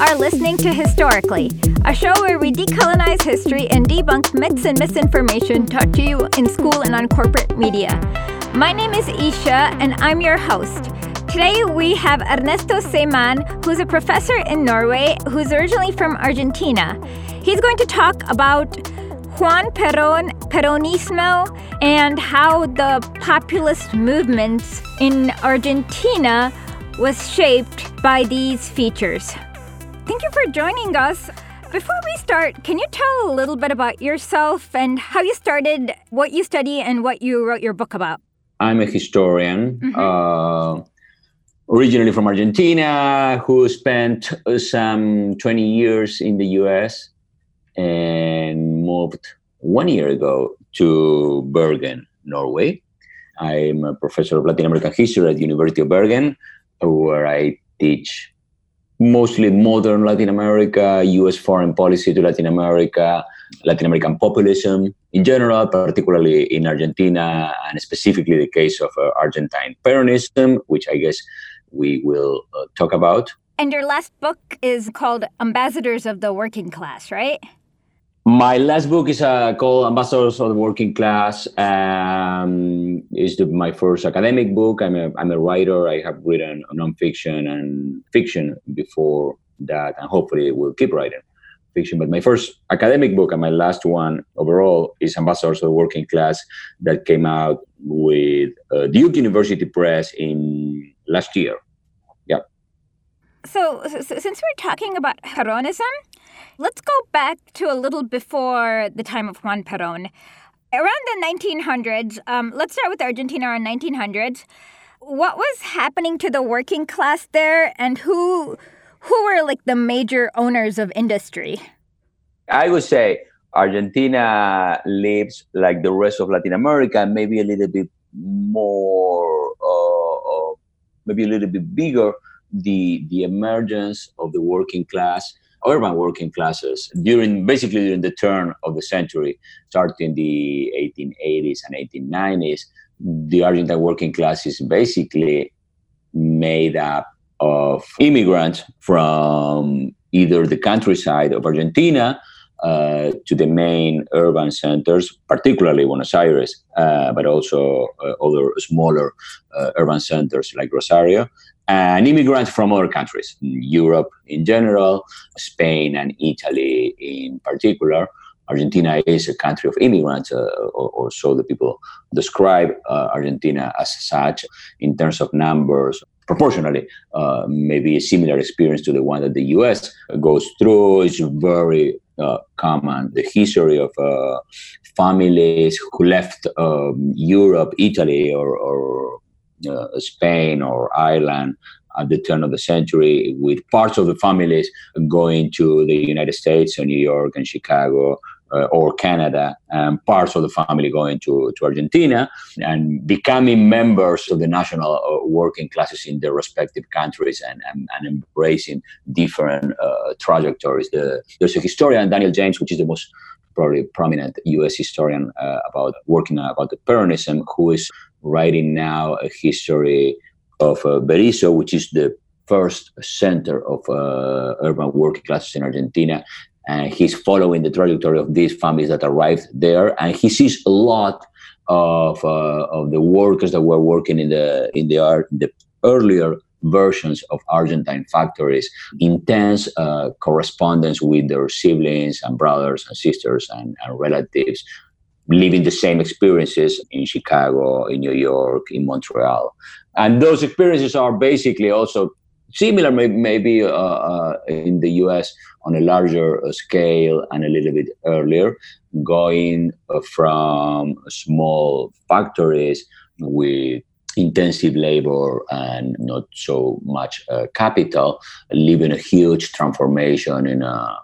are listening to Historically, a show where we decolonize history and debunk myths and misinformation taught to you in school and on corporate media. My name is Isha, and I'm your host. Today we have Ernesto Semán, who's a professor in Norway, who's originally from Argentina. He's going to talk about Juan Perón, Peronismo, and how the populist movements in Argentina was shaped by these features. Thank you for joining us. Before we start, can you tell a little bit about yourself and how you started, what you study, and what you wrote your book about? I'm a historian, mm-hmm. uh, originally from Argentina, who spent some 20 years in the US and moved one year ago to Bergen, Norway. I'm a professor of Latin American history at the University of Bergen, where I teach mostly modern Latin America, US foreign policy to Latin America, Latin American populism in general, particularly in Argentina, and specifically the case of uh, Argentine Peronism, which I guess we will uh, talk about. And your last book is called Ambassadors of the Working Class, right? My last book is uh, called Ambassadors of the Working Class. Um, it's the, my first academic book. I'm a, I'm a writer. I have written nonfiction and fiction before that, and hopefully will keep writing fiction. But my first academic book and my last one overall is Ambassadors of the Working Class that came out with uh, Duke University Press in last year. Yeah. So, so since we're talking about Peronism, Let's go back to a little before the time of Juan Perón. Around the 1900s, um, let's start with Argentina around 1900s. What was happening to the working class there, and who who were like the major owners of industry? I would say Argentina lives like the rest of Latin America, maybe a little bit more, uh, uh, maybe a little bit bigger. The the emergence of the working class urban working classes during basically during the turn of the century, starting the 1880s and 1890s. The Argentine working class is basically made up of immigrants from either the countryside of Argentina uh, to the main urban centers, particularly Buenos Aires, uh, but also uh, other smaller uh, urban centers like Rosario, and immigrants from other countries, Europe in general, Spain and Italy in particular. Argentina is a country of immigrants, uh, or, or, so the people describe uh, Argentina as such in terms of numbers. Proportionally, uh, maybe a similar experience to the one that the US goes through. It's very uh, common. The history of uh, families who left um, Europe, Italy, or, or uh, Spain or Ireland at the turn of the century, with parts of the families going to the United States or New York and Chicago uh, or Canada, and parts of the family going to, to Argentina and becoming members of the national uh, working classes in their respective countries and, and, and embracing different uh, trajectories. The, there's a historian, Daniel James, which is the most probably prominent U.S. historian uh, about working about the Peronism, who is writing now a history of uh, Berisso, which is the first center of uh, urban working classes in Argentina. And he's following the trajectory of these families that arrived there, and he sees a lot of uh, of the workers that were working in the in the art the earlier versions of Argentine factories, intense uh, correspondence with their siblings and brothers and sisters and, and relatives, living the same experiences in Chicago, in New York, in Montreal. And those experiences are basically also similar, maybe uh, uh, in the US on a larger uh, scale and a little bit earlier, going uh, from small factories with intensive labor and not so much uh, capital, leaving a huge transformation in a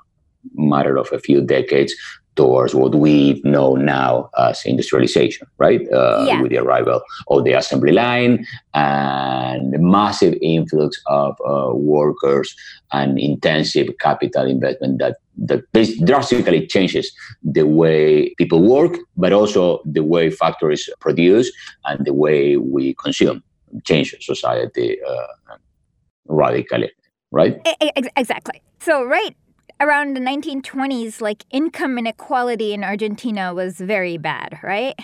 matter of a few decades towards what we know now as industrialization, right? Uh, yeah. With the arrival of the assembly line and the massive influx of uh, workers and intensive capital investment that that drastically changes the way people work, but also the way factories produce and the way we consume, change society uh, radically. right? Exactly. So, right around the 1920s, like income inequality in Argentina was very bad, right?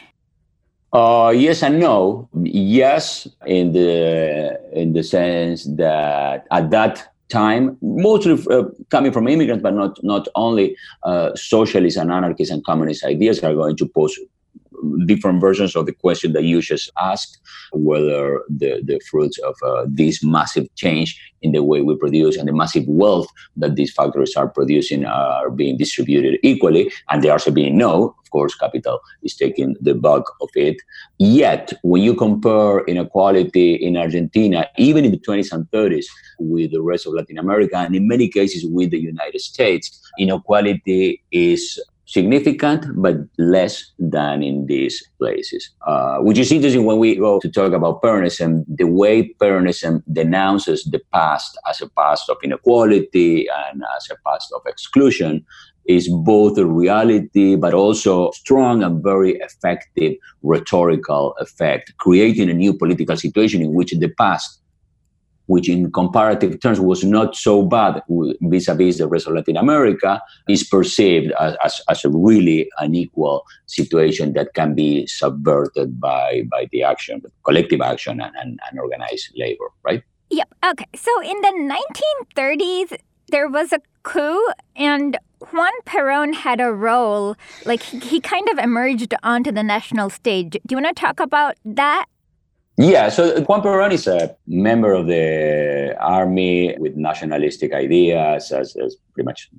Uh, yes and no. Yes, in the in the sense that at that time, mostly uh, coming from immigrants, but not not only uh, socialist and anarchist and communist ideas are going to pose different versions of the question that you just asked, whether the, the fruits of uh, this massive change in the way we produce and the massive wealth that these factories are producing are being distributed equally, and the answer being no. Of course, capital is taking the bulk of it. Yet, when you compare inequality in Argentina, even in the 20s and 30s, with the rest of Latin America, and in many cases with the United States, inequality is significant, but less than in these places. Uh, which is interesting when we go to talk about Peronism, the way Peronism denounces the past as a past of inequality and as a past of exclusion is both a reality but also strong and very effective rhetorical effect, creating a new political situation in which the past which in comparative terms was not so bad vis-a-vis the rest of Latin America, is perceived as, as, as, a really unequal situation that can be subverted by, by the action, collective action and, and, and organized labor, right? Yep. Okay. So in the 1930s, there was a coup and Juan Perón had a role, like he, he kind of emerged onto the national stage. Do you want to talk about that? Yeah, so Juan Perón is a member of the army with nationalistic ideas, as, as pretty much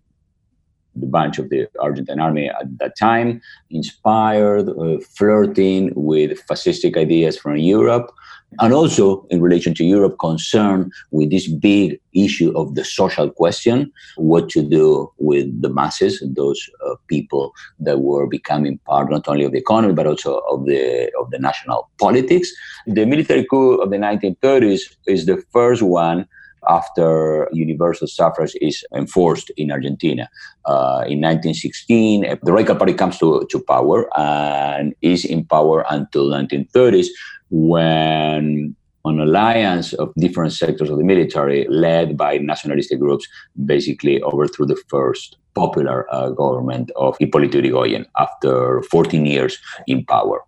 the bunch of the Argentine army at that time, inspired, uh, flirting with fascistic ideas from Europe, and also in relation to Europe, concerned with this big issue of the social question, what to do with the masses, those uh, people that were becoming part not only of the economy but also of the of the national politics. The military coup of the 1930s is the first one after universal suffrage is enforced in Argentina. Uh, in 1916, the Radical Party comes to, to power and is in power until 1930s when an alliance of different sectors of the military, led by nationalistic groups, basically overthrew the first popular uh, government of Hipólito Yrigoyen after 14 years in power.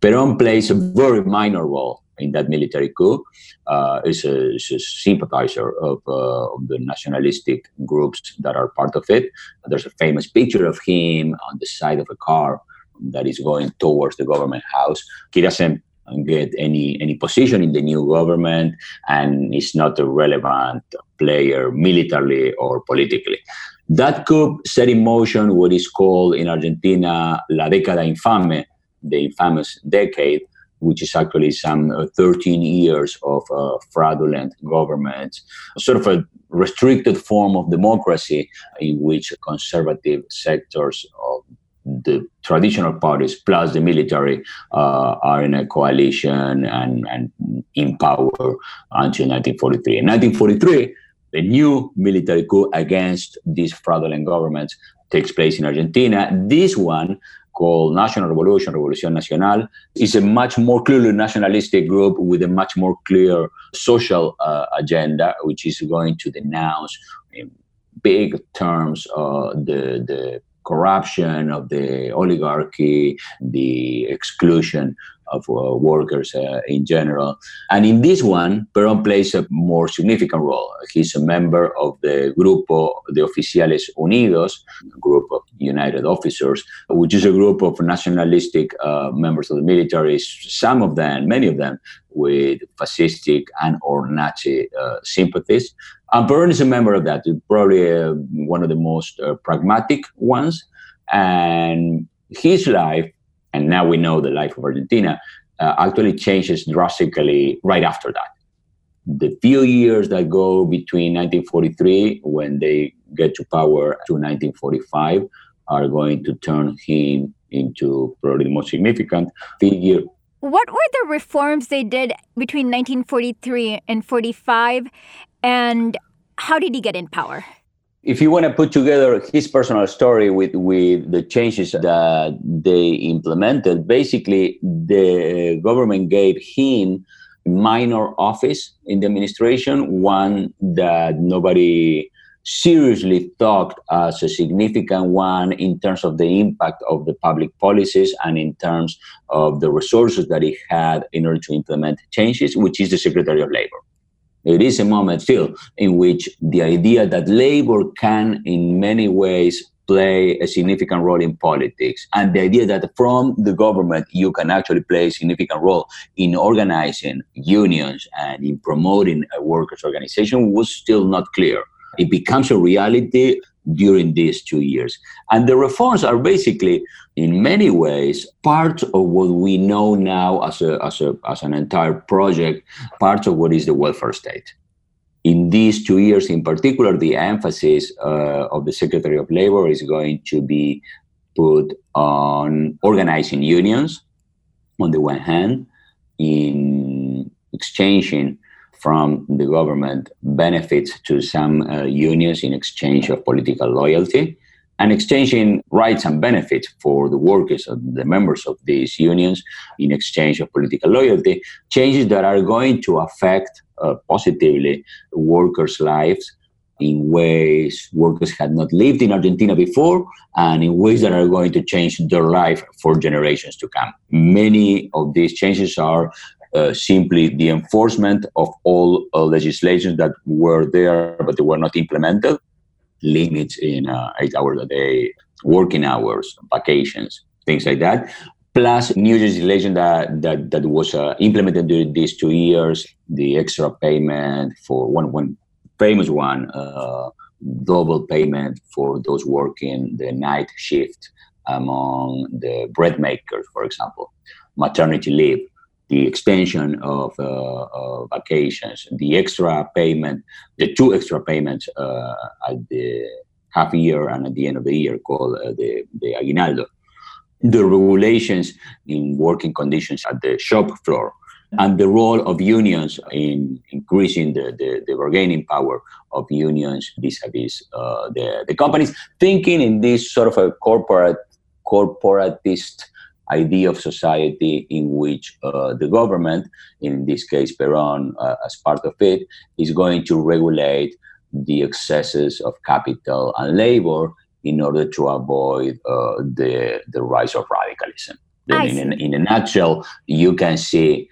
Perón plays a very minor role in that military coup. Uh, is, a, is, a, sympathizer of, uh, of, the nationalistic groups that are part of it. There's a famous picture of him on the side of a car that is going towards the government house. He doesn't get any any position in the new government and is not a relevant player militarily or politically. That coup set in motion what is called in Argentina la década infame, the infamous decade, which is actually some uh, 13 years of uh, fraudulent government, sort of a restricted form of democracy in which conservative sectors of the traditional parties plus the military uh, are in a coalition and, and in power until 1943. In 1943, the new military coup against these fraudulent governments takes place in Argentina. This one, called National Revolution, Revolución Nacional, is a much more clearly nationalistic group with a much more clear social uh, agenda, which is going to denounce in big terms uh, the, the corruption of the oligarchy, the exclusion of uh, workers uh, in general. And in this one, Perón plays a more significant role. He's a member of the Grupo de Oficiales Unidos, a group of United Officers, which is a group of nationalistic uh, members of the military, some of them, many of them, with fascistic and or Nazi uh, sympathies. And Perón is a member of that, probably uh, one of the most uh, pragmatic ones. And his life and now we know the life of Argentina, uh, actually changes drastically right after that. The few years that go between 1943, when they get to power, to 1945, are going to turn him into probably the most significant figure. What were the reforms they did between 1943 and 45, and how did he get in power? If you want to put together his personal story with, with the changes that they implemented, basically the government gave him minor office in the administration, one that nobody seriously thought as a significant one in terms of the impact of the public policies and in terms of the resources that it had in order to implement changes, which is the Secretary of Labor. It is a moment still in which the idea that labor can, in many ways, play a significant role in politics, and the idea that from the government you can actually play a significant role in organizing unions and in promoting a workers' organization was still not clear. It becomes a reality during these two years. And the reforms are basically, in many ways, part of what we know now as, a, as, a, as an entire project, part of what is the welfare state. In these two years in particular, the emphasis uh, of the Secretary of Labor is going to be put on organizing unions, on the one hand, in exchanging from the government benefits to some uh, unions in exchange of political loyalty and exchanging rights and benefits for the workers and the members of these unions in exchange of political loyalty, changes that are going to affect uh, positively workers' lives in ways workers had not lived in Argentina before and in ways that are going to change their life for generations to come. Many of these changes are uh, simply the enforcement of all uh, legislations that were there but they were not implemented, limits in uh, eight hours a day, working hours, vacations, things like that. Plus new legislation that that, that was uh, implemented during these two years, the extra payment for one one famous one, uh, double payment for those working the night shift among the bread makers, for example, maternity leave the extension of, uh, vacations, the extra payment, the two extra payments uh, at the half year and at the end of the year called uh, the, the aguinaldo, the regulations in working conditions at the shop floor, and the role of unions in increasing the, the, the bargaining power of unions vis-a-vis uh, the, the companies, thinking in this sort of a corporate corporatist idea of society in which uh, the government, in this case Peron uh, as part of it, is going to regulate the excesses of capital and labor in order to avoid uh, the, the rise of radicalism. Then in, in a nutshell, you can see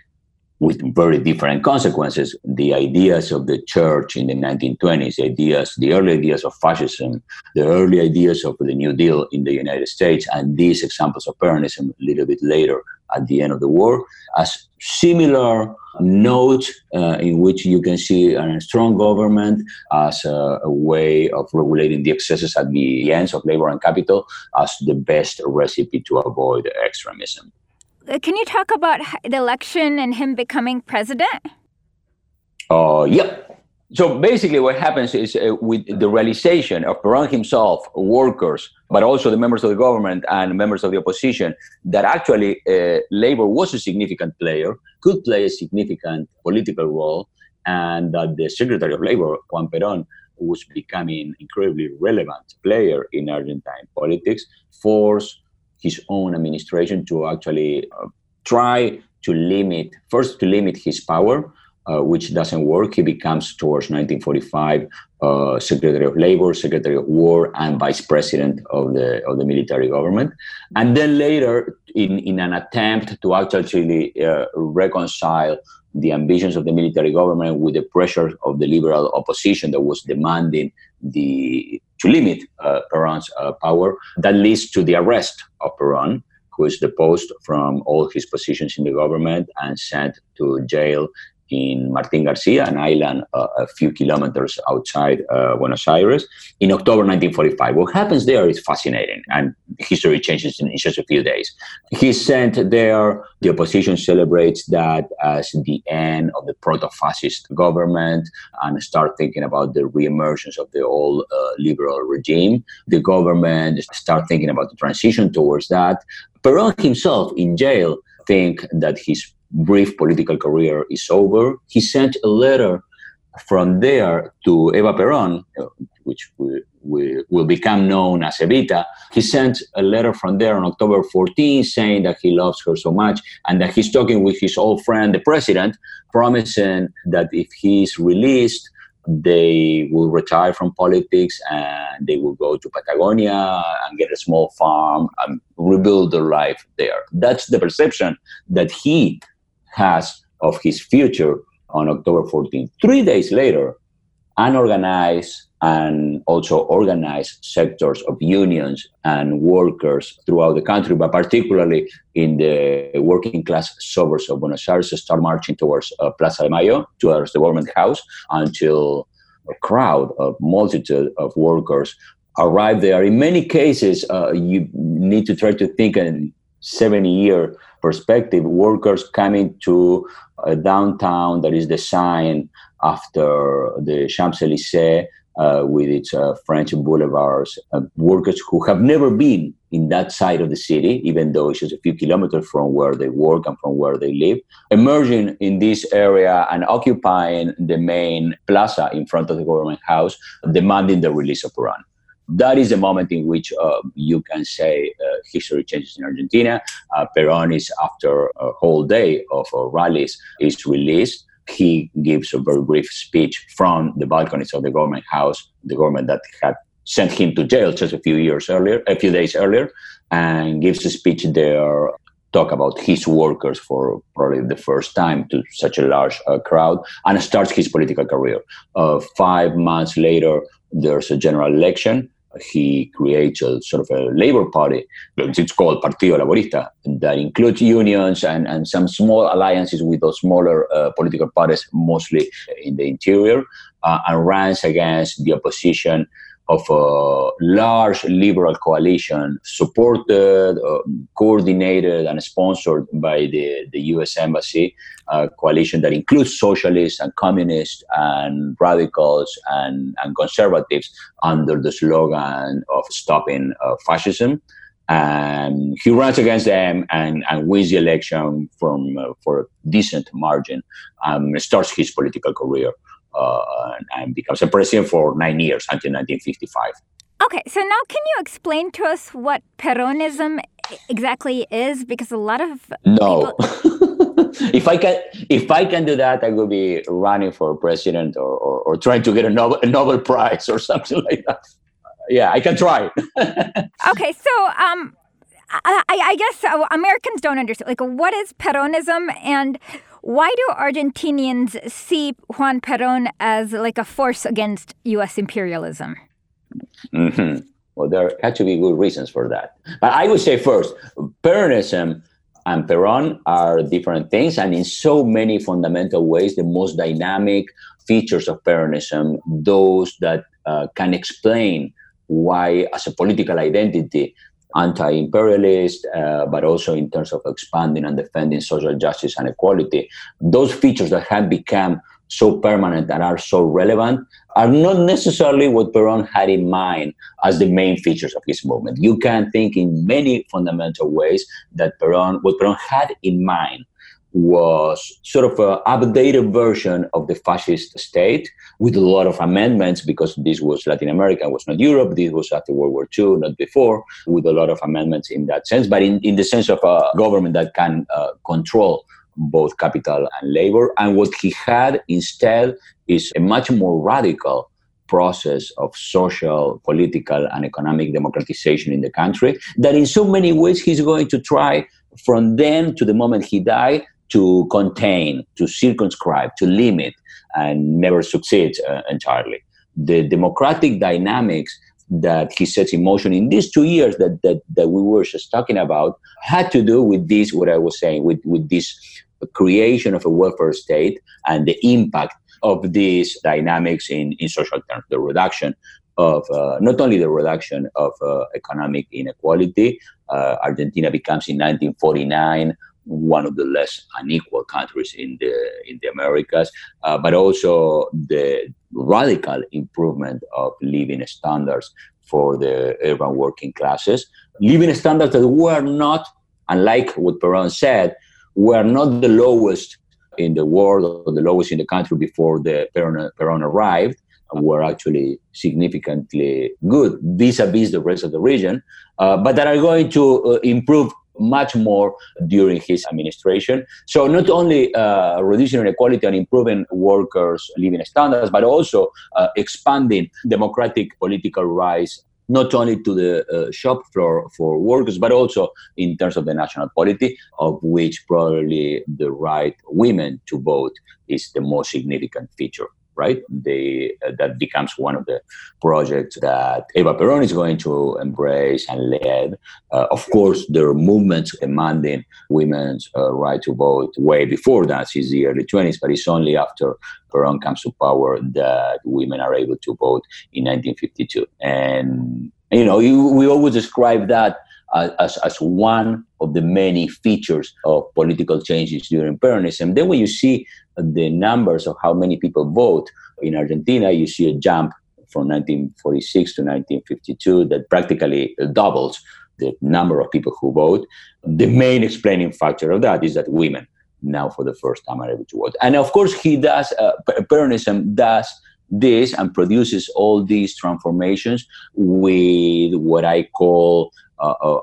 with very different consequences. The ideas of the church in the 1920s, ideas, the early ideas of fascism, the early ideas of the New Deal in the United States, and these examples of Peronism a little bit later at the end of the war, as similar notes uh, in which you can see a strong government as a, a, way of regulating the excesses at the ends of labor and capital as the best recipe to avoid extremism. Uh, can you talk about the election and him becoming president? Uh, yeah. So basically, what happens is uh, with the realization of Peron himself, workers, but also the members of the government and members of the opposition, that actually uh, labor was a significant player, could play a significant political role, and that the Secretary of Labor, Juan Peron, was becoming incredibly relevant player in Argentine politics, forced his own administration to actually uh, try to limit, first to limit his power, uh, which doesn't work. He becomes, towards 1945, uh, Secretary of Labor, Secretary of War, and Vice President of the of the military government. And then later, in, in an attempt to actually uh, reconcile the ambitions of the military government with the pressure of the liberal opposition that was demanding the to limit uh, Peron's uh, power. That leads to the arrest of Peron, who is deposed from all his positions in the government and sent to jail in Martin Garcia, an island uh, a few kilometers outside uh, Buenos Aires, in October 1945. What happens there is fascinating, and history changes in, in just a few days. He's sent there. The opposition celebrates that as the end of the proto-fascist government and start thinking about the re-emergence of the old uh, liberal regime. The government start thinking about the transition towards that. Peron himself in jail think that his brief political career is over. He sent a letter from there to Eva Peron, which we, will become known as Evita, he sent a letter from there on October 14 saying that he loves her so much and that he's talking with his old friend, the president, promising that if he's released, they will retire from politics and they will go to Patagonia and get a small farm and rebuild their life there. That's the perception that he has of his future on October 14th. Three days later, unorganized and also organized sectors of unions and workers throughout the country, but particularly in the working class suburbs of Buenos Aires, start marching towards uh, Plaza de Mayo, towards the government house, until a crowd, a multitude of workers arrive there. In many cases, uh, you need to try to think in 70 year perspective, workers coming to a downtown that is designed after the Champs Elysees uh, with its uh, French boulevards, uh, workers who have never been in that side of the city, even though it's just a few kilometers from where they work and from where they live, emerging in this area and occupying the main plaza in front of the government house, demanding the release of Peron that is the moment in which uh, you can say uh, history changes in Argentina. Uh, Peron is, after a whole day of uh, rallies, is released. He gives a very brief speech from the balconies of the government house, the government that had sent him to jail just a few years earlier, a few days earlier, and gives a speech there talk about his workers for probably the first time to such a large uh, crowd and starts his political career. Uh, five months later, there's a general election he creates a sort of a labor party. It's called Partido Laborista that includes unions and, and some small alliances with those smaller uh, political parties, mostly in the interior, uh, and runs against the opposition of a large liberal coalition supported, uh, coordinated, and sponsored by the, the US Embassy, a coalition that includes socialists and communists and radicals and, and conservatives under the slogan of stopping uh, fascism. And he runs against them and, and wins the election from uh, for a decent margin and starts his political career and becomes a president for nine years until 1955. Okay, so now can you explain to us what Peronism exactly is? Because a lot of no. if I can, if I can do that, I will be running for president or, or, or trying to get a Nobel, a Nobel Prize or something like that. Yeah, I can try. okay, so um, I, I guess uh, Americans don't understand. Like, what is Peronism, and why do Argentinians see Juan Perón as like a force against U.S. imperialism? Mm-hmm. Well, there had to be good reasons for that. But I would say first, Peronism and Perón are different things, and in so many fundamental ways, the most dynamic features of Peronism, those that uh, can explain why, as a political identity, anti-imperialist, uh, but also in terms of expanding and defending social justice and equality. Those features that have become so permanent and are so relevant are not necessarily what Peron had in mind as the main features of his movement. You can think in many fundamental ways that Peron, what Peron had in mind was sort of an updated version of the fascist state with a lot of amendments because this was Latin America, was not Europe. This was after World War II, not before, with a lot of amendments in that sense, but in, in the sense of a government that can uh, control both capital and labor. And what he had instead is a much more radical process of social, political, and economic democratization in the country that in so many ways he's going to try from then to the moment he died to contain, to circumscribe, to limit, and never succeeds uh, entirely. The democratic dynamics that he sets in motion in these two years that, that, that we were just talking about had to do with this, what I was saying, with, with this creation of a welfare state and the impact of these dynamics in, in social terms, the reduction of uh, not only the reduction of uh, economic inequality, uh, Argentina becomes in 1949 one of the less unequal countries in the in the Americas, uh, but also the radical improvement of living standards for the urban working classes, living standards that were not, unlike what Peron said, were not the lowest in the world, or the lowest in the country before the Peron, Peron arrived, were actually significantly good vis-a-vis the rest of the region, uh, but that are going to uh, improve much more during his administration. So not only uh, reducing inequality and improving workers' living standards, but also uh, expanding democratic political rights not only to the uh, shop floor for workers, but also in terms of the national polity, of which probably the right women to vote is the most significant feature right? They, uh, that becomes one of the projects that Eva Peron is going to embrace and lead. Uh, of course, there are movements demanding women's uh, right to vote way before that, since the early 20s, but it's only after Peron comes to power that women are able to vote in 1952. And, you know, you, we always describe that as, as one of the many features of political changes during Peronism. Then when you see the numbers of how many people vote in Argentina, you see a jump from 1946 to 1952 that practically doubles the number of people who vote. The main explaining factor of that is that women now for the first time are able to vote. And of course, he does, uh, Peronism does this and produces all these transformations with what I call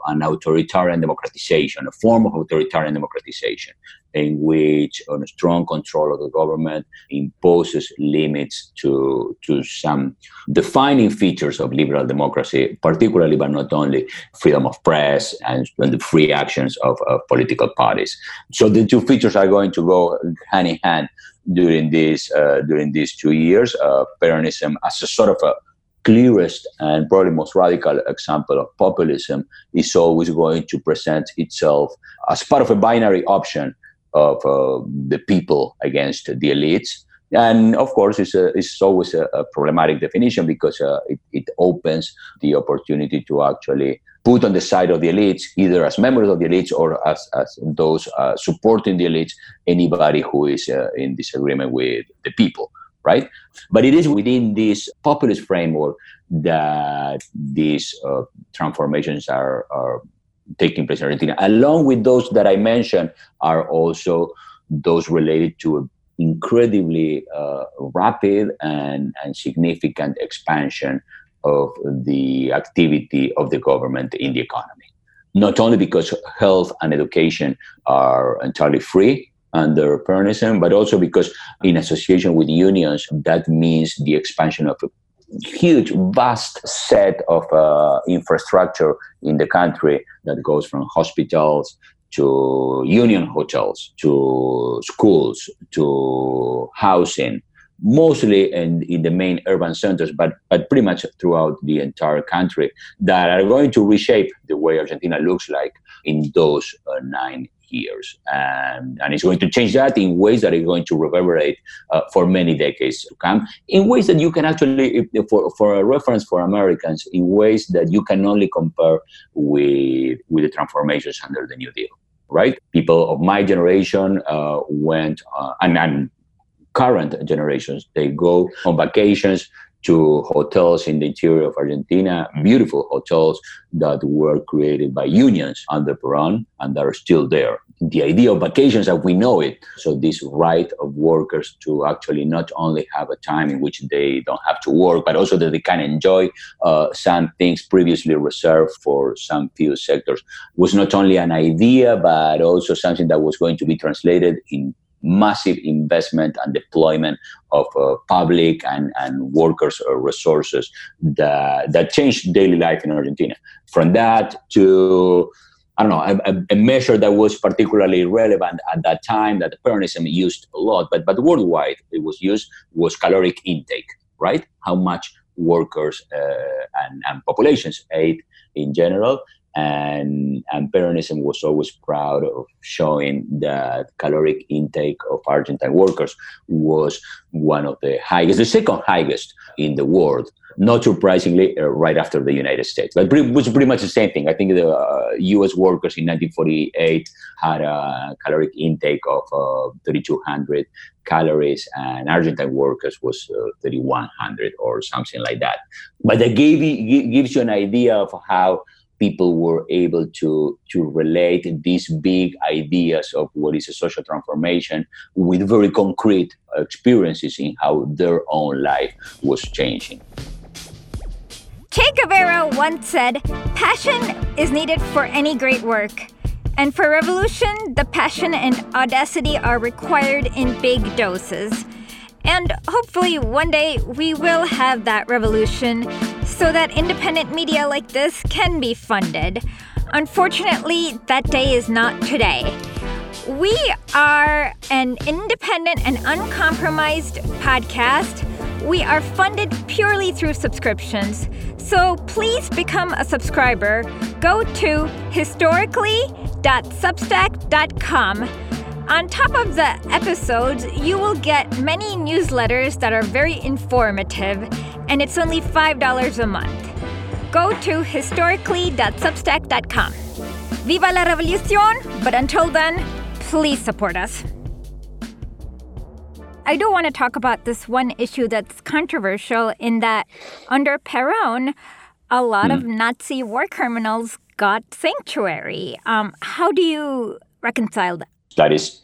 an authoritarian democratization, a form of authoritarian democratization, in which a strong control of the government imposes limits to, to some defining features of liberal democracy, particularly but not only freedom of press and, and the free actions of, of political parties. So the two features are going to go hand in hand during these uh, during these two years. Uh, Peronism as a sort of a clearest and probably most radical example of populism is always going to present itself as part of a binary option of uh, the people against the elites. And of course, it's, a, it's always a, a problematic definition because uh, it, it opens the opportunity to actually put on the side of the elites, either as members of the elites or as, as those uh, supporting the elites, anybody who is uh, in disagreement with the people right? But it is within this populist framework that these uh, transformations are, are taking place in Argentina. Along with those that I mentioned are also those related to an incredibly uh, rapid and, and significant expansion of the activity of the government in the economy. Not only because health and education are entirely free, under Peronism, but also because in association with unions, that means the expansion of a huge, vast set of uh, infrastructure in the country that goes from hospitals to union hotels to schools to housing mostly in, in the main urban centers, but, but pretty much throughout the entire country, that are going to reshape the way Argentina looks like in those uh, nine years. And, and it's going to change that in ways that are going to reverberate uh, for many decades to come, in ways that you can actually, for, for a reference for Americans, in ways that you can only compare with, with the transformations under the New Deal. Right? People of my generation uh, went, uh, and, and current generations, they go on vacations to hotels in the interior of Argentina, beautiful hotels that were created by unions under Peron and are still there. The idea of vacations as we know it, so this right of workers to actually not only have a time in which they don't have to work, but also that they can enjoy uh, some things previously reserved for some few sectors, was not only an idea, but also something that was going to be translated in massive investment and deployment of uh, public and, and workers uh, resources that, that changed daily life in Argentina. From that to I don't know, a, a, measure that was particularly relevant at that time that Peronism used a lot, but, but worldwide it was used, was caloric intake, right? How much workers uh, and, and populations ate in general and, and Peronism was always proud of showing that caloric intake of Argentine workers was one of the highest, the second highest in the world. Not surprisingly, uh, right after the United States, but it was pretty much the same thing. I think the uh, U.S. workers in 1948 had a caloric intake of uh, 3,200 calories, and Argentine workers was uh, 3,100 or something like that. But that gave, gives you an idea of how people were able to to relate these big ideas of what is a social transformation with very concrete experiences in how their own life was changing. Che Guevara once said, Passion is needed for any great work. And for revolution, the passion and audacity are required in big doses. And hopefully, one day we will have that revolution so that independent media like this can be funded. Unfortunately, that day is not today. We are an independent and uncompromised podcast. We are funded purely through subscriptions. So please become a subscriber. Go to historically.substack.com. On top of the episodes, you will get many newsletters that are very informative, and it's only $5 a month. Go to historically.substack.com. Viva la revolucion! But until then, please support us. I do want to talk about this one issue that's controversial in that under Perón, a lot mm. of hmm. Nazi war criminals got sanctuary. Um, how do you reconcile that? That is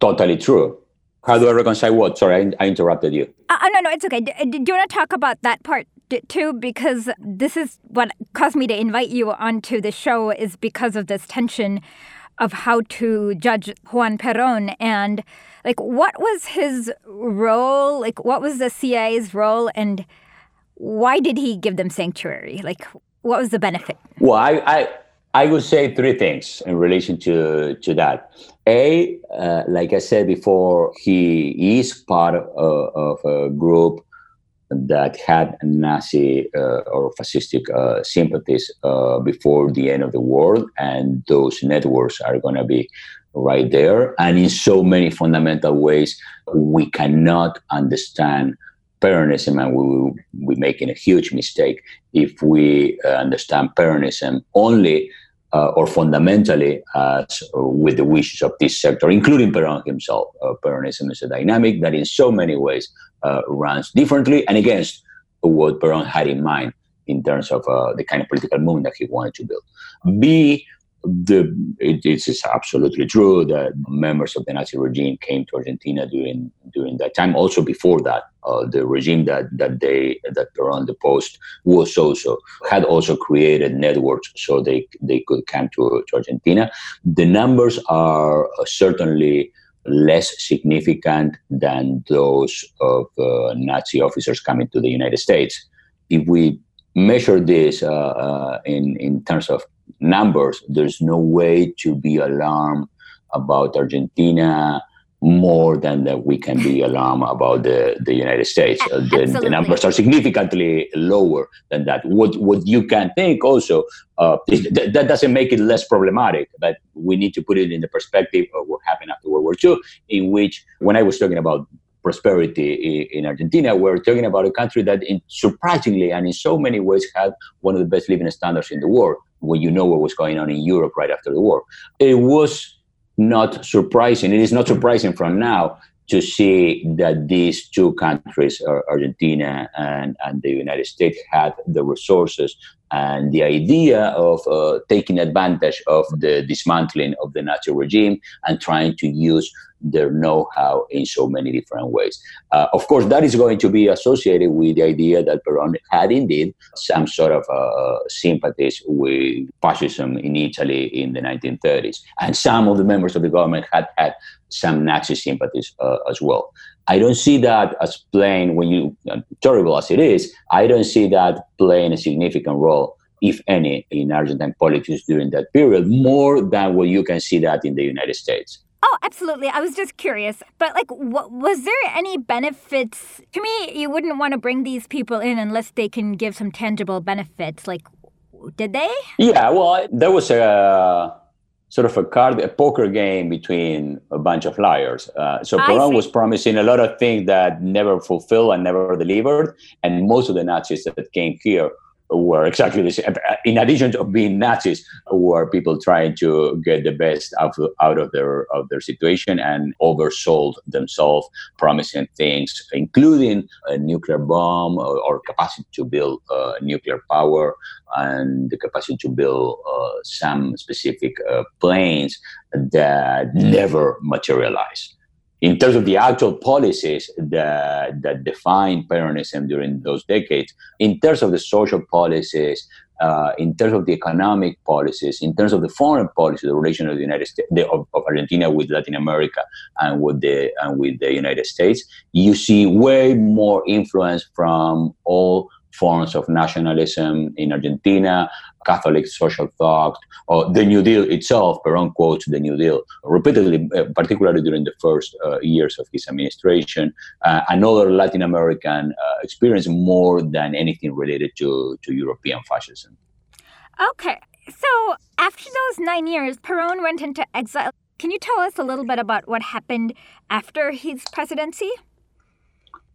totally true. How do I reconcile what? Sorry, I, I interrupted you. Uh, uh no, no, it's okay. Do, do you want to talk about that part too? Because this is what caused me to invite you onto the show is because of this tension of how to judge Juan Perón and like what was his role like what was the cia's role and why did he give them sanctuary like what was the benefit well i i, I would say three things in relation to to that a uh, like i said before he is part of, of a group that had Nazi uh, or fascistic uh, sympathies uh, before the end of the war, and those networks are going to be right there. And in so many fundamental ways, we cannot understand Peronism, and we will be making a huge mistake if we uh, understand Peronism only uh, or fundamentally as uh, with the wishes of this sector, including Peron himself. Uh, Peronism is a dynamic that in so many ways uh, runs differently and against what Peron had in mind in terms of uh, the kind of political movement that he wanted to build. B, the, it, it's absolutely true that members of the Nazi regime came to Argentina during during that time. Also before that, uh, the regime that that they that Peron deposed was also had also created networks so they they could come to, to Argentina. The numbers are certainly less significant than those of uh, Nazi officers coming to the United States. If we measure this uh, uh, in in terms of numbers, there's no way to be alarmed about Argentina more than that we can be alarmed about the, the United States. Uh, the, the, numbers are significantly lower than that. What what you can think also uh, is, that, that doesn't make it less problematic, but we need to put it in the perspective of what happened after World War II, in which when I was talking about prosperity in Argentina, we're talking about a country that surprisingly and in so many ways had one of the best living standards in the world when you know what was going on in Europe right after the war. It was not surprising. It is not surprising from now to see that these two countries, Argentina and, and the United States, had the resources and the idea of uh, taking advantage of the dismantling of the Nazi regime and trying to use their know-how in so many different ways. Uh, of course, that is going to be associated with the idea that Peron had indeed some sort of uh, sympathies with fascism in Italy in the 1930s, and some of the members of the government had had some Nazi sympathies uh, as well. I don't see that as playing when you uh, terrible as it is. I don't see that playing a significant role, if any, in Argentine politics during that period, more than what you can see that in the United States. Oh, absolutely. I was just curious. But, like, what, was there any benefits? To me, you wouldn't want to bring these people in unless they can give some tangible benefits. Like, did they? Yeah, well, there was a sort of a card, a poker game between a bunch of liars. Uh, so Perón was promising a lot of things that never fulfilled and never delivered. And most of the Nazis that came here were exactly the same. In addition to being Nazis, were people trying to get the best out of, out of their of their situation and oversold themselves, promising things, including a nuclear bomb or, or capacity to build uh, nuclear power and the capacity to build uh, some specific uh, planes that never materialized in terms of the actual policies that, that defined Peronism during those decades, in terms of the social policies, uh, in terms of the economic policies, in terms of the foreign policy, the relation of the United States, the, of, of, Argentina with Latin America and with the and with the United States, you see way more influence from all forms of nationalism in Argentina, Catholic social thought, or the New Deal itself. Perón quotes the New Deal repeatedly, uh, particularly during the first uh, years of his administration. Uh, another Latin American uh, experience more than anything related to, to European fascism. Okay, so after those nine years, Perón went into exile. Can you tell us a little bit about what happened after his presidency?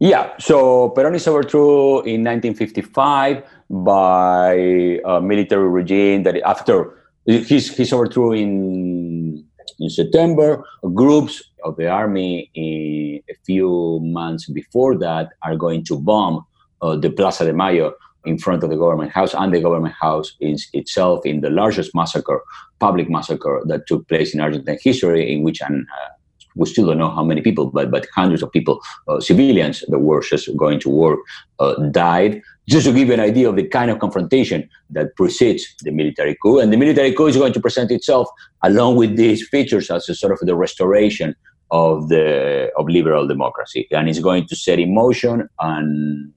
Yeah, so Perón is overthrown in 1955 by a military regime that after he's, he's overthrown in, in September, groups of the army in a few months before that are going to bomb uh, the Plaza de Mayo in front of the government house and the government house is itself in the largest massacre, public massacre that took place in Argentine history, in which an uh, we still don't know how many people, but but hundreds of people, uh, civilians that were just going to work, uh, died. Just to give you an idea of the kind of confrontation that precedes the military coup, and the military coup is going to present itself along with these features as a sort of the restoration of the of liberal democracy, and it's going to set in motion an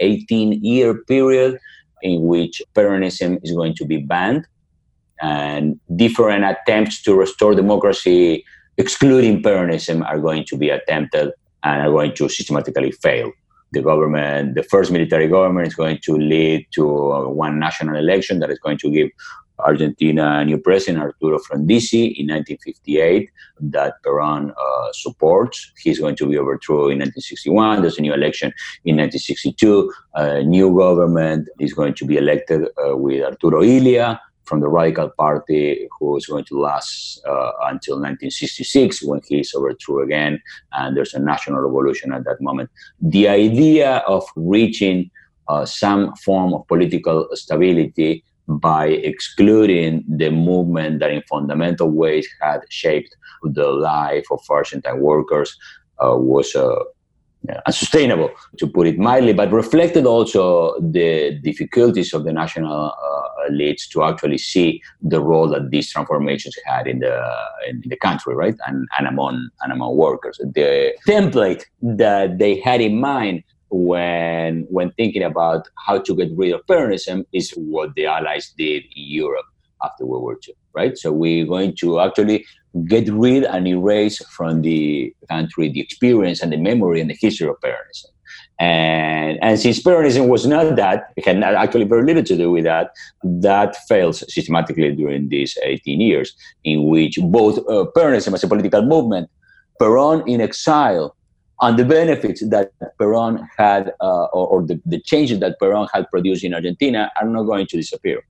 18-year period in which Peronism is going to be banned, and different attempts to restore democracy excluding Peronism are going to be attempted and are going to systematically fail. The government, the first military government, is going to lead to one national election that is going to give Argentina a new president, Arturo Frondizi, in 1958, that Peron uh, supports. He's going to be overthrown in 1961. There's a new election in 1962. A new government is going to be elected uh, with Arturo Illia from the Radical Party, who is going to last uh, until 1966 when he is overthrown again, and there's a national revolution at that moment. The idea of reaching uh, some form of political stability by excluding the movement that in fundamental ways had shaped the life of Argentine workers uh, was a unsustainable, to put it mildly, but reflected also the difficulties of the national uh, elites to actually see the role that these transformations had in the in the country, right, and, and among and among workers. The template that they had in mind when when thinking about how to get rid of Peronism is what the Allies did in Europe after World War II, right? So we're going to actually get rid and erase from the country the experience and the memory and the history of Peronism. And, and since Peronism was not that, it had actually very little to do with that, that fails systematically during these 18 years, in which both uh, Peronism as a political movement, Peron in exile, and the benefits that Peron had, uh, or, or the, the changes that Peron had produced in Argentina are not going to disappear.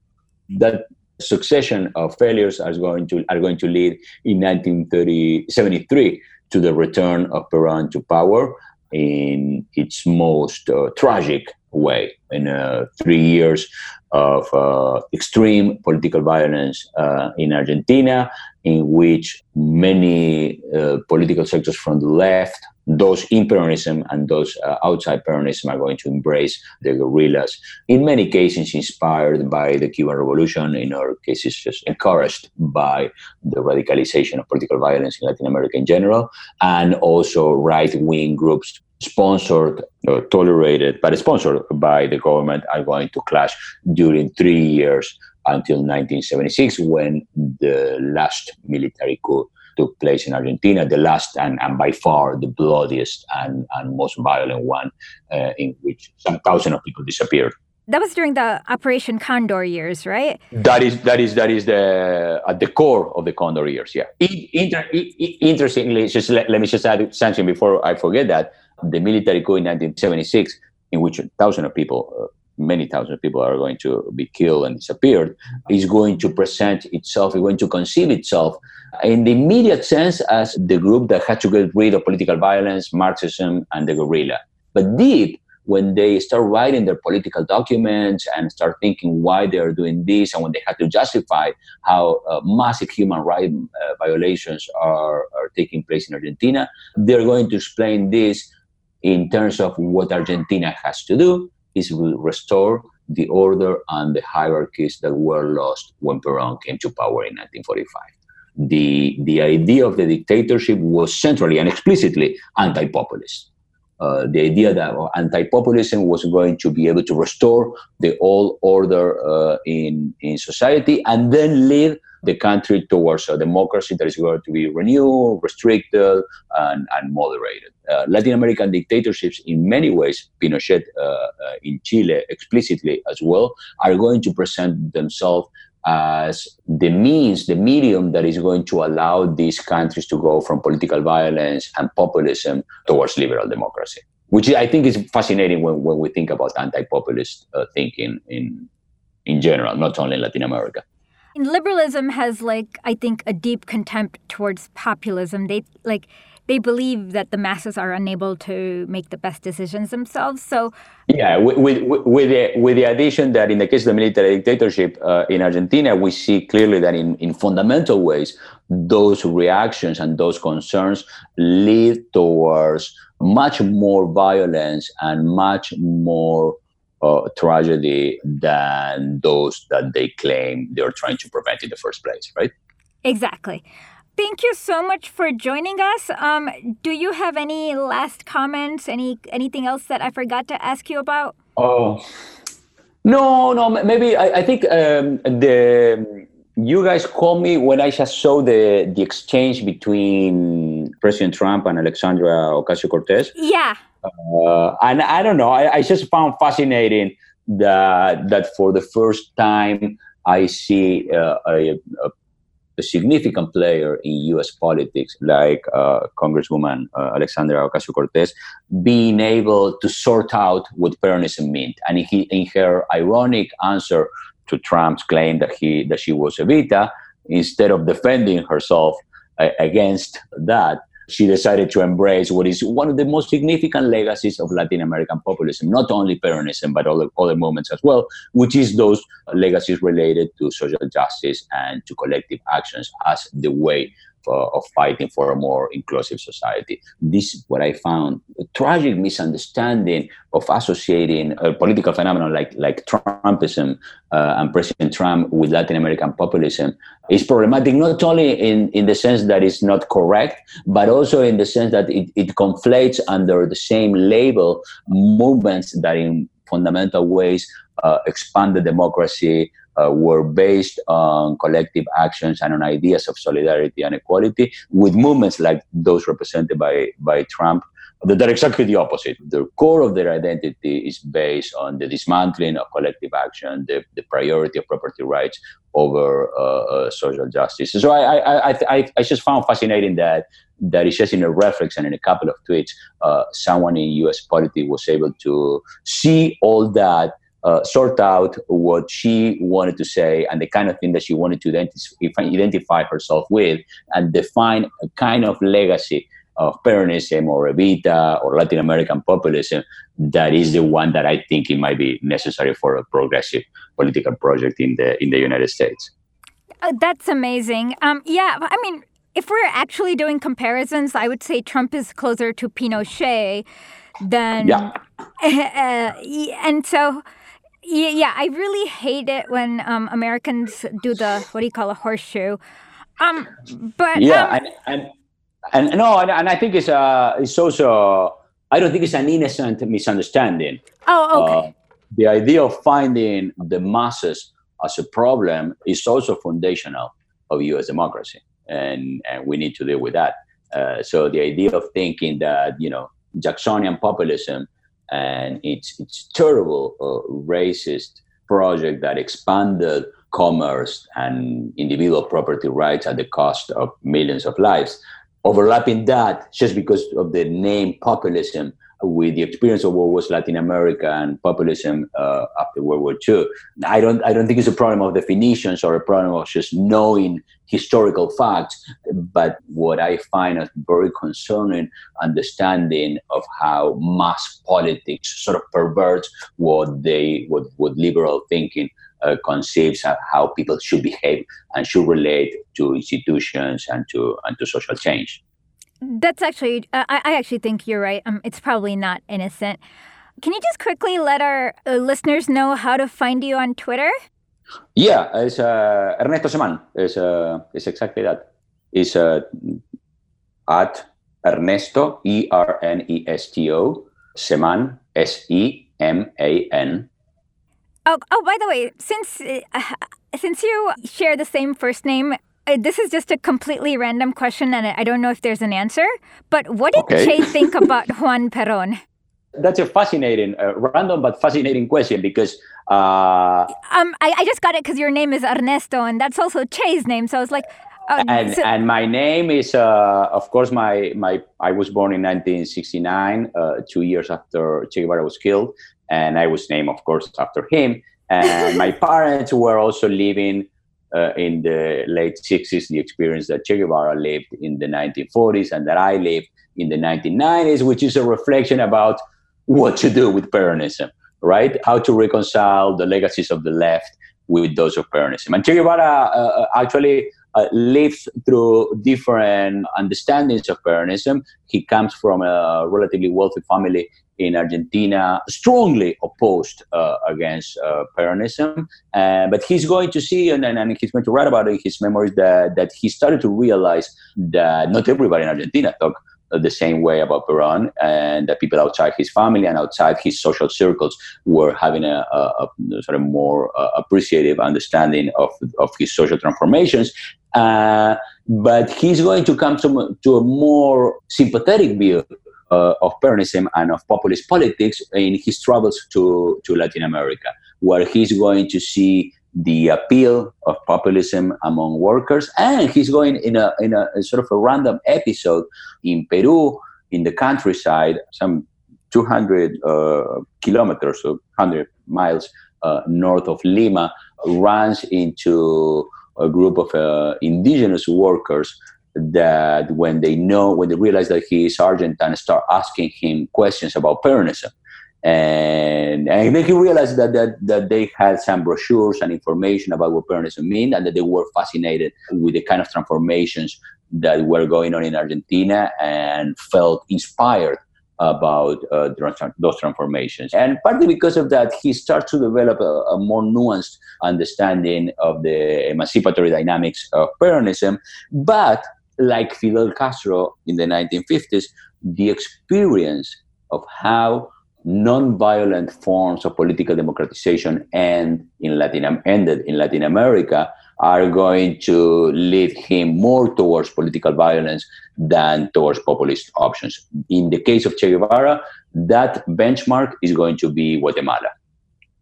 That succession of failures are going to are going to lead in 1973 to the return of Peron to power in its most uh, tragic way. In uh, three years of uh, extreme political violence uh, in Argentina, in which many uh, political sectors from the left those in Peronism and those uh, outside Peronism are going to embrace the guerrillas. In many cases, inspired by the Cuban Revolution, in other cases, just encouraged by the radicalization of political violence in Latin America in general, and also right wing groups sponsored or tolerated, but sponsored by the government, are going to clash during three years until 1976 when the last military coup took place in Argentina, the last and, and by far the bloodiest and, and most violent one, uh, in which some thousand of people disappeared. That was during the Operation Condor years, right? That is that is that is the at the core of the Condor years. Yeah. Inter, interestingly, just let, let me just add something before I forget that the military coup in 1976, in which thousands of people uh, many thousands of people are going to be killed and disappeared, is going to present itself, is going to conceive itself in the immediate sense as the group that had to get rid of political violence, Marxism, and the guerrilla. But deep, when they start writing their political documents and start thinking why they are doing this, and when they have to justify how uh, massive human rights uh, violations are, are taking place in Argentina, they're going to explain this in terms of what Argentina has to do is restore the order and the hierarchies that were lost when Perón came to power in 1945. The, the idea of the dictatorship was centrally and explicitly anti-populist. Uh, the idea that anti-populism was going to be able to restore the old order uh, in, in society and then lead the country towards a democracy that is going to be renewed, restricted, and, and moderated. Uh, Latin American dictatorships, in many ways, Pinochet uh, uh, in Chile explicitly as well, are going to present themselves as the means, the medium that is going to allow these countries to go from political violence and populism towards liberal democracy, which I think is fascinating when, when we think about anti-populist uh, thinking in in general, not only in Latin America liberalism has like i think a deep contempt towards populism. They like they believe that the masses are unable to make the best decisions themselves so yeah with with, with the with the addition that in the case of the military dictatorship uh, in argentina we see clearly that in in fundamental ways those reactions and those concerns lead towards much more violence and much more uh, tragedy than those that they claim they're trying to prevent in the first place, right? Exactly. Thank you so much for joining us. Um, do you have any last comments? Any anything else that I forgot to ask you about? Oh, no, no. Maybe I, I think um, the you guys called me when I just saw the the exchange between President Trump and Alexandria Ocasio Cortez. Yeah. Uh, and I don't know. I, I, just found fascinating that that for the first time I see uh, a, a, a, significant player in U.S. politics like uh, Congresswoman uh, Alexandria Ocasio Cortez being able to sort out what Peronism meant, and he, in her ironic answer to Trump's claim that he that she was Evita, instead of defending herself uh, against that, she decided to embrace what is one of the most significant legacies of Latin American populism, not only Peronism, but other, other movements as well, which is those legacies related to social justice and to collective actions as the way of fighting for a more inclusive society. This is what I found a tragic misunderstanding of associating a political phenomenon like, like Trumpism uh, and President Trump with Latin American populism is problematic not only in, in the sense that it's not correct, but also in the sense that it, it conflates under the same label movements that in fundamental ways uh, expand the democracy, uh, were based on collective actions and on ideas of solidarity and equality, with movements like those represented by, by Trump that are exactly the opposite. The core of their identity is based on the dismantling of collective action, the, the priority of property rights over uh, uh, social justice. So I, I, I, I, just found fascinating that that is just in a reflex and in a couple of tweets, uh, someone in U.S. politics was able to see all that uh, sort out what she wanted to say and the kind of thing that she wanted to identify, identify herself with and define a kind of legacy of Peronism or Evita or Latin American populism that is the one that I think it might be necessary for a progressive political project in the in the United States. Uh, that's amazing. Um, yeah, I mean, if we're actually doing comparisons, I would say Trump is closer to Pinochet than. Yeah. Uh, and so yeah, yeah, I really hate it when um, Americans do the what do you call a horseshoe. Um, but yeah, um, and, and and no, and, and I think it's uh it's also I don't think it's an innocent misunderstanding. Oh, okay. Uh, the idea of finding the masses as a problem is also foundational of U.S. democracy, and and we need to deal with that. Uh, so the idea of thinking that you know Jacksonian populism and its its terrible uh, racist project that expanded commerce and individual property rights at the cost of millions of lives. Overlapping that, just because of the name populism, with the experience of what was Latin America and populism uh, after World War II. I don't, I don't think it's a problem of definitions or a problem of just knowing historical facts, but what I find as very concerning understanding of how mass politics sort of perverts what they, what, what liberal thinking uh, conceives of how people should behave and should relate to institutions and to and to social change. That's actually, uh, I, I actually think you're right. Um, it's probably not innocent. Can you just quickly let our uh, listeners know how to find you on Twitter? Yeah, it's uh, Ernesto Seman. It's, uh, it's exactly that. It's uh, at Ernesto, E R N E S T O, Seman, S E M A N. Oh, oh, by the way, since uh, since you share the same first name, this is just a completely random question, and I don't know if there's an answer. But what did okay. Che think about Juan Perón? That's a fascinating, uh, random but fascinating question because. Uh, um, I, I just got it because your name is Ernesto, and that's also Che's name. So I was like, uh, and so, and my name is uh, of course my my I was born in 1969, uh, two years after Che Guevara was killed, and I was named of course after him. And my parents were also living uh, in the late 60s, the experience that Che Guevara lived in the 1940s and that I lived in the 1990s, which is a reflection about what to do with Peronism, right? How to reconcile the legacies of the left with those of Peronism. And Che Guevara uh, uh actually uh, lives through different understandings of Peronism. He comes from a relatively wealthy family in Argentina strongly opposed uh, against uh, Peronism. Uh, but he's going to see, and, and, he's going to write about it in his memoirs, that, that he started to realize that not everybody in Argentina thought the same way about Peron, and that people outside his family and outside his social circles were having a, a, a sort of more uh, appreciative understanding of, of his social transformations. Uh, but he's going to come to, to a more sympathetic view uh, of Peronism and of populist politics in his travels to, to Latin America, where he's going to see the appeal of populism among workers, and he's going in a, in a, a sort of a random episode in Peru, in the countryside, some 200 uh, kilometers or 100 miles uh, north of Lima, runs into a group of uh, indigenous workers that when they know, when they realize that he is Argentine, start asking him questions about Peronism. And, and then he realized that, that, that they had some brochures and information about what Peronism mean and that they were fascinated with the kind of transformations that were going on in Argentina and felt inspired about uh, those transformations. And partly because of that, he starts to develop a, a, more nuanced understanding of the emancipatory dynamics of Peronism. But like Fidel Castro in the 1950s, the experience of how non-violent forms of political democratization end in Latin, ended in Latin America are going to lead him more towards political violence than towards populist options. In the case of Che Guevara, that benchmark is going to be Guatemala.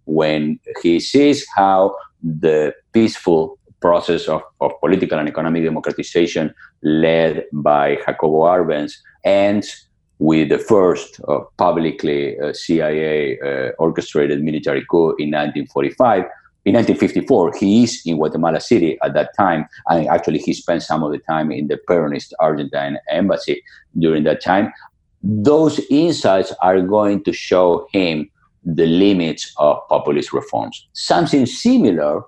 When he sees how the peaceful process of, of political and economic democratization led by Jacobo Arbenz ends with the first uh, publicly uh, CIA uh, orchestrated military coup in 1945. In 1954, he is in Guatemala City at that time, and actually he spent some of the time in the Peronist Argentine embassy during that time. Those insights are going to show him the limits of populist reforms. Something similar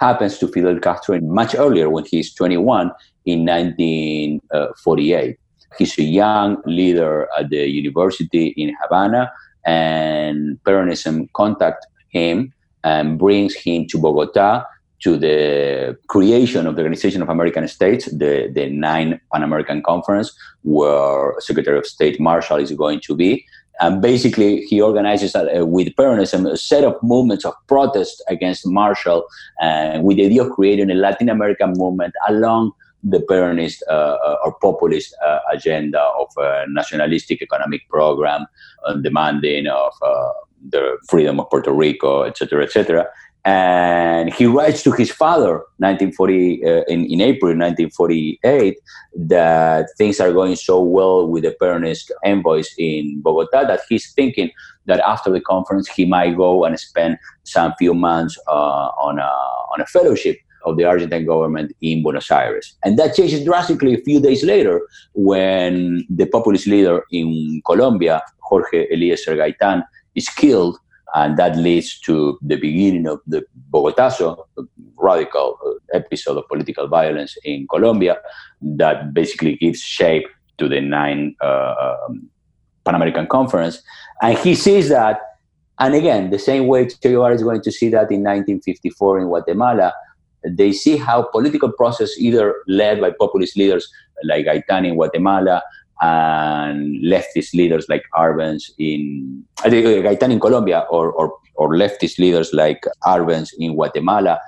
happens to Fidel Castro much earlier when he's 21 in 1948. He's a young leader at the university in Havana, and Peronism contacts him and brings him to Bogota to the creation of the Organization of American States, the, the Nine Pan American Conference, where Secretary of State Marshall is going to be. And basically, he organizes uh, with Peronism a set of movements of protest against Marshall, and with the idea of creating a Latin American movement along the Peronist uh, uh or populist uh, agenda of a nationalistic economic program, uh, demanding of uh, the freedom of Puerto Rico, etc., etc. And he writes to his father, 1940 uh, in, in April 1948, that things are going so well with the Peronist envoys in Bogota that he's thinking that after the conference he might go and spend some few months uh, on a on a fellowship of the Argentine government in Buenos Aires. And that changes drastically a few days later when the populist leader in Colombia, Jorge Eliécer Gaitan, is killed. And that leads to the beginning of the Bogotazo, radical uh, episode of political violence in Colombia that basically gives shape to the nine uh, um, Pan American Conference. And he sees that, and again, the same way Che Guevara is going to see that in 1954 in Guatemala, they see how political process either led by populist leaders like Gaitan in Guatemala and leftist leaders like Arbenz in uh, Gaitan in Colombia or, or, or leftist leaders like Arbenz in Guatemala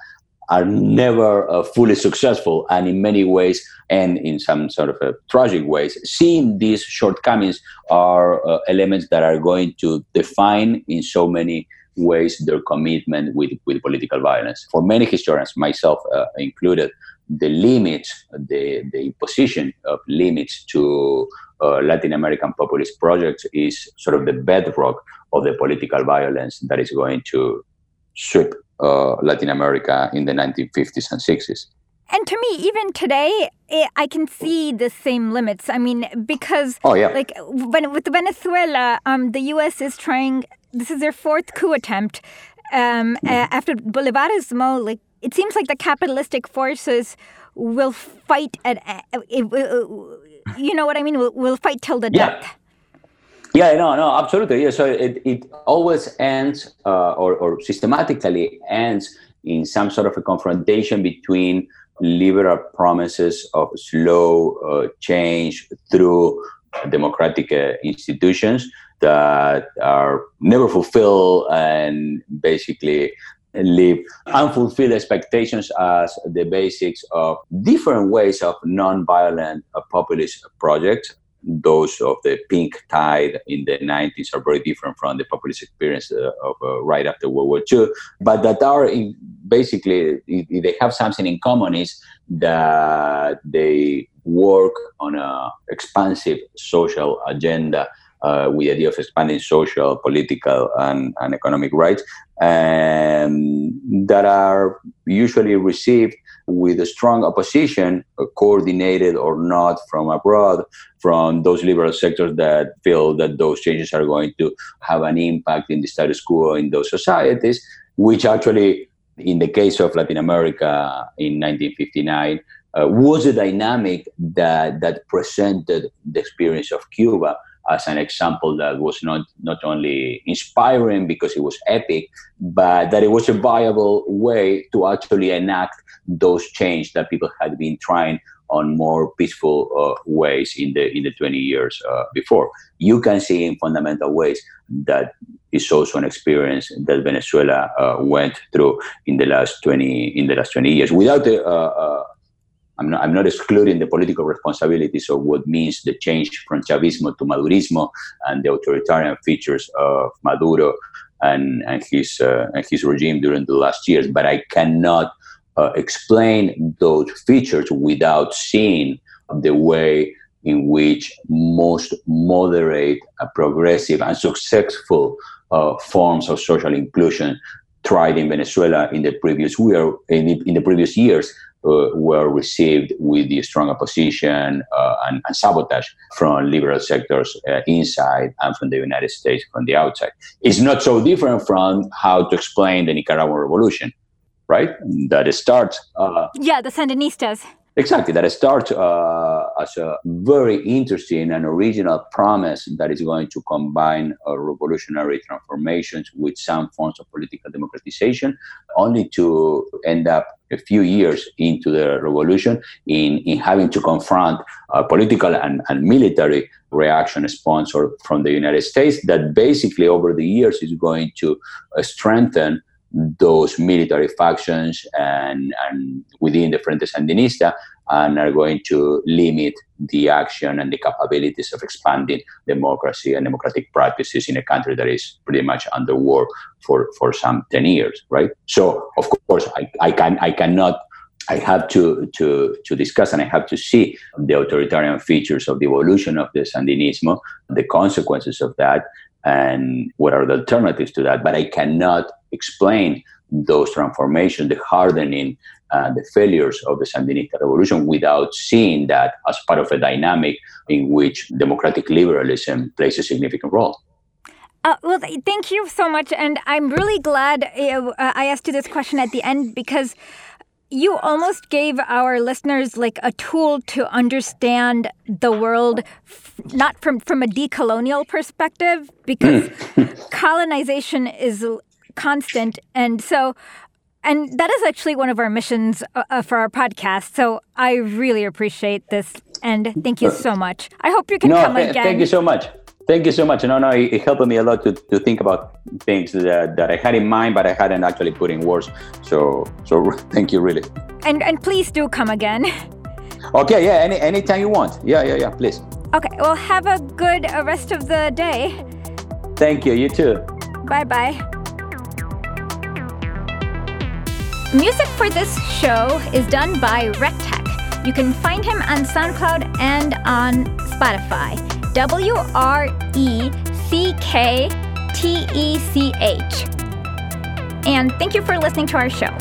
are never uh, fully successful and in many ways and in some sort of uh, tragic ways seeing these shortcomings are uh, elements that are going to define in so many ways their commitment with, with political violence. For many historians, myself uh, included, the limits, the, the imposition of limits to uh, Latin American populist projects is sort of the bedrock of the political violence that is going to sweep uh, Latin America in the 1950s and 60s. And to me, even today, it, I can see the same limits. I mean, because oh, yeah. like when with Venezuela, um, the U.S. is trying this is their fourth coup attempt um, uh, after Bolivarismo. Like it seems like the capitalistic forces will fight at, you know what I mean? Will will fight till the yeah. death. Yeah, no, no, absolutely. Yeah, so it, it always ends uh, or, or systematically ends in some sort of a confrontation between liberal promises of slow uh, change through democratic uh, institutions that are never fulfilled and basically leave unfulfilled expectations as the basics of different ways of non-violent uh, populist projects. Those of the pink tide in the 90s are very different from the populist experience uh, of uh, right after World War II, but that are in, basically they have something in common is that they work on an expansive social agenda uh, with the idea of expanding social, political, and, and economic rights, and that are usually received with a strong opposition, uh, coordinated or not from abroad, from those liberal sectors that feel that those changes are going to have an impact in the status quo in those societies, which actually, in the case of Latin America in 1959, uh, was a dynamic that, that presented the experience of Cuba as an example that was not not only inspiring because it was epic, but that it was a viable way to actually enact those changes that people had been trying on more peaceful uh, ways in the in the 20 years uh, before. You can see in fundamental ways that is also an experience that Venezuela uh, went through in the last 20 in the last 20 years without the uh, uh, I'm not, I'm not excluding the political responsibilities of what means the change from Chavismo to Madurismo and the authoritarian features of Maduro and, and his uh, and his regime during the last years. But I cannot uh, explain those features without seeing the way in which most moderate, uh, progressive, and successful uh, forms of social inclusion tried in Venezuela in the previous year, in in the previous years were received with the strong opposition uh, and, and, sabotage from liberal sectors uh, inside and from the United States from the outside. It's not so different from how to explain the Nicaraguan revolution, right? That starts. Uh, yeah, the Sandinistas. Exactly, that starts uh, as a very interesting and original promise that is going to combine uh, revolutionary transformations with some forms of political democratization, only to end up a few years into the revolution in, in having to confront a political and, and military reaction sponsored from the United States that basically over the years is going to uh, strengthen those military factions and, and within the Frente Sandinista and are going to limit the action and the capabilities of expanding democracy and democratic practices in a country that is pretty much under war for, for some 10 years, right? So, of course, I, I, can, I cannot I have to, to, to discuss and I have to see the authoritarian features of the evolution of the Sandinismo, the consequences of that, and what are the alternatives to that. But I cannot explain those transformations, the hardening, uh, the failures of the Sandinista revolution without seeing that as part of a dynamic in which democratic liberalism plays a significant role. Uh, well, thank you so much. And I'm really glad uh, I asked you this question at the end because you almost gave our listeners like a tool to understand the world f- not from from a decolonial perspective because colonization is constant and so and that is actually one of our missions uh, uh, for our podcast so i really appreciate this and thank you so much i hope you can no, come th- again thank you so much Thank you so much. No, no, it, it, helped me a lot to, to think about things that, that I had in mind, but I hadn't actually put in words. So, so thank you, really. And and please do come again. Okay, yeah, any anytime you want. Yeah, yeah, yeah, please. Okay, well, have a good uh, rest of the day. Thank you. You too. Bye bye. Music for this show is done by Wrecktech. You can find him on SoundCloud and on Spotify. W R E C K T E C H. And thank you for listening to our show.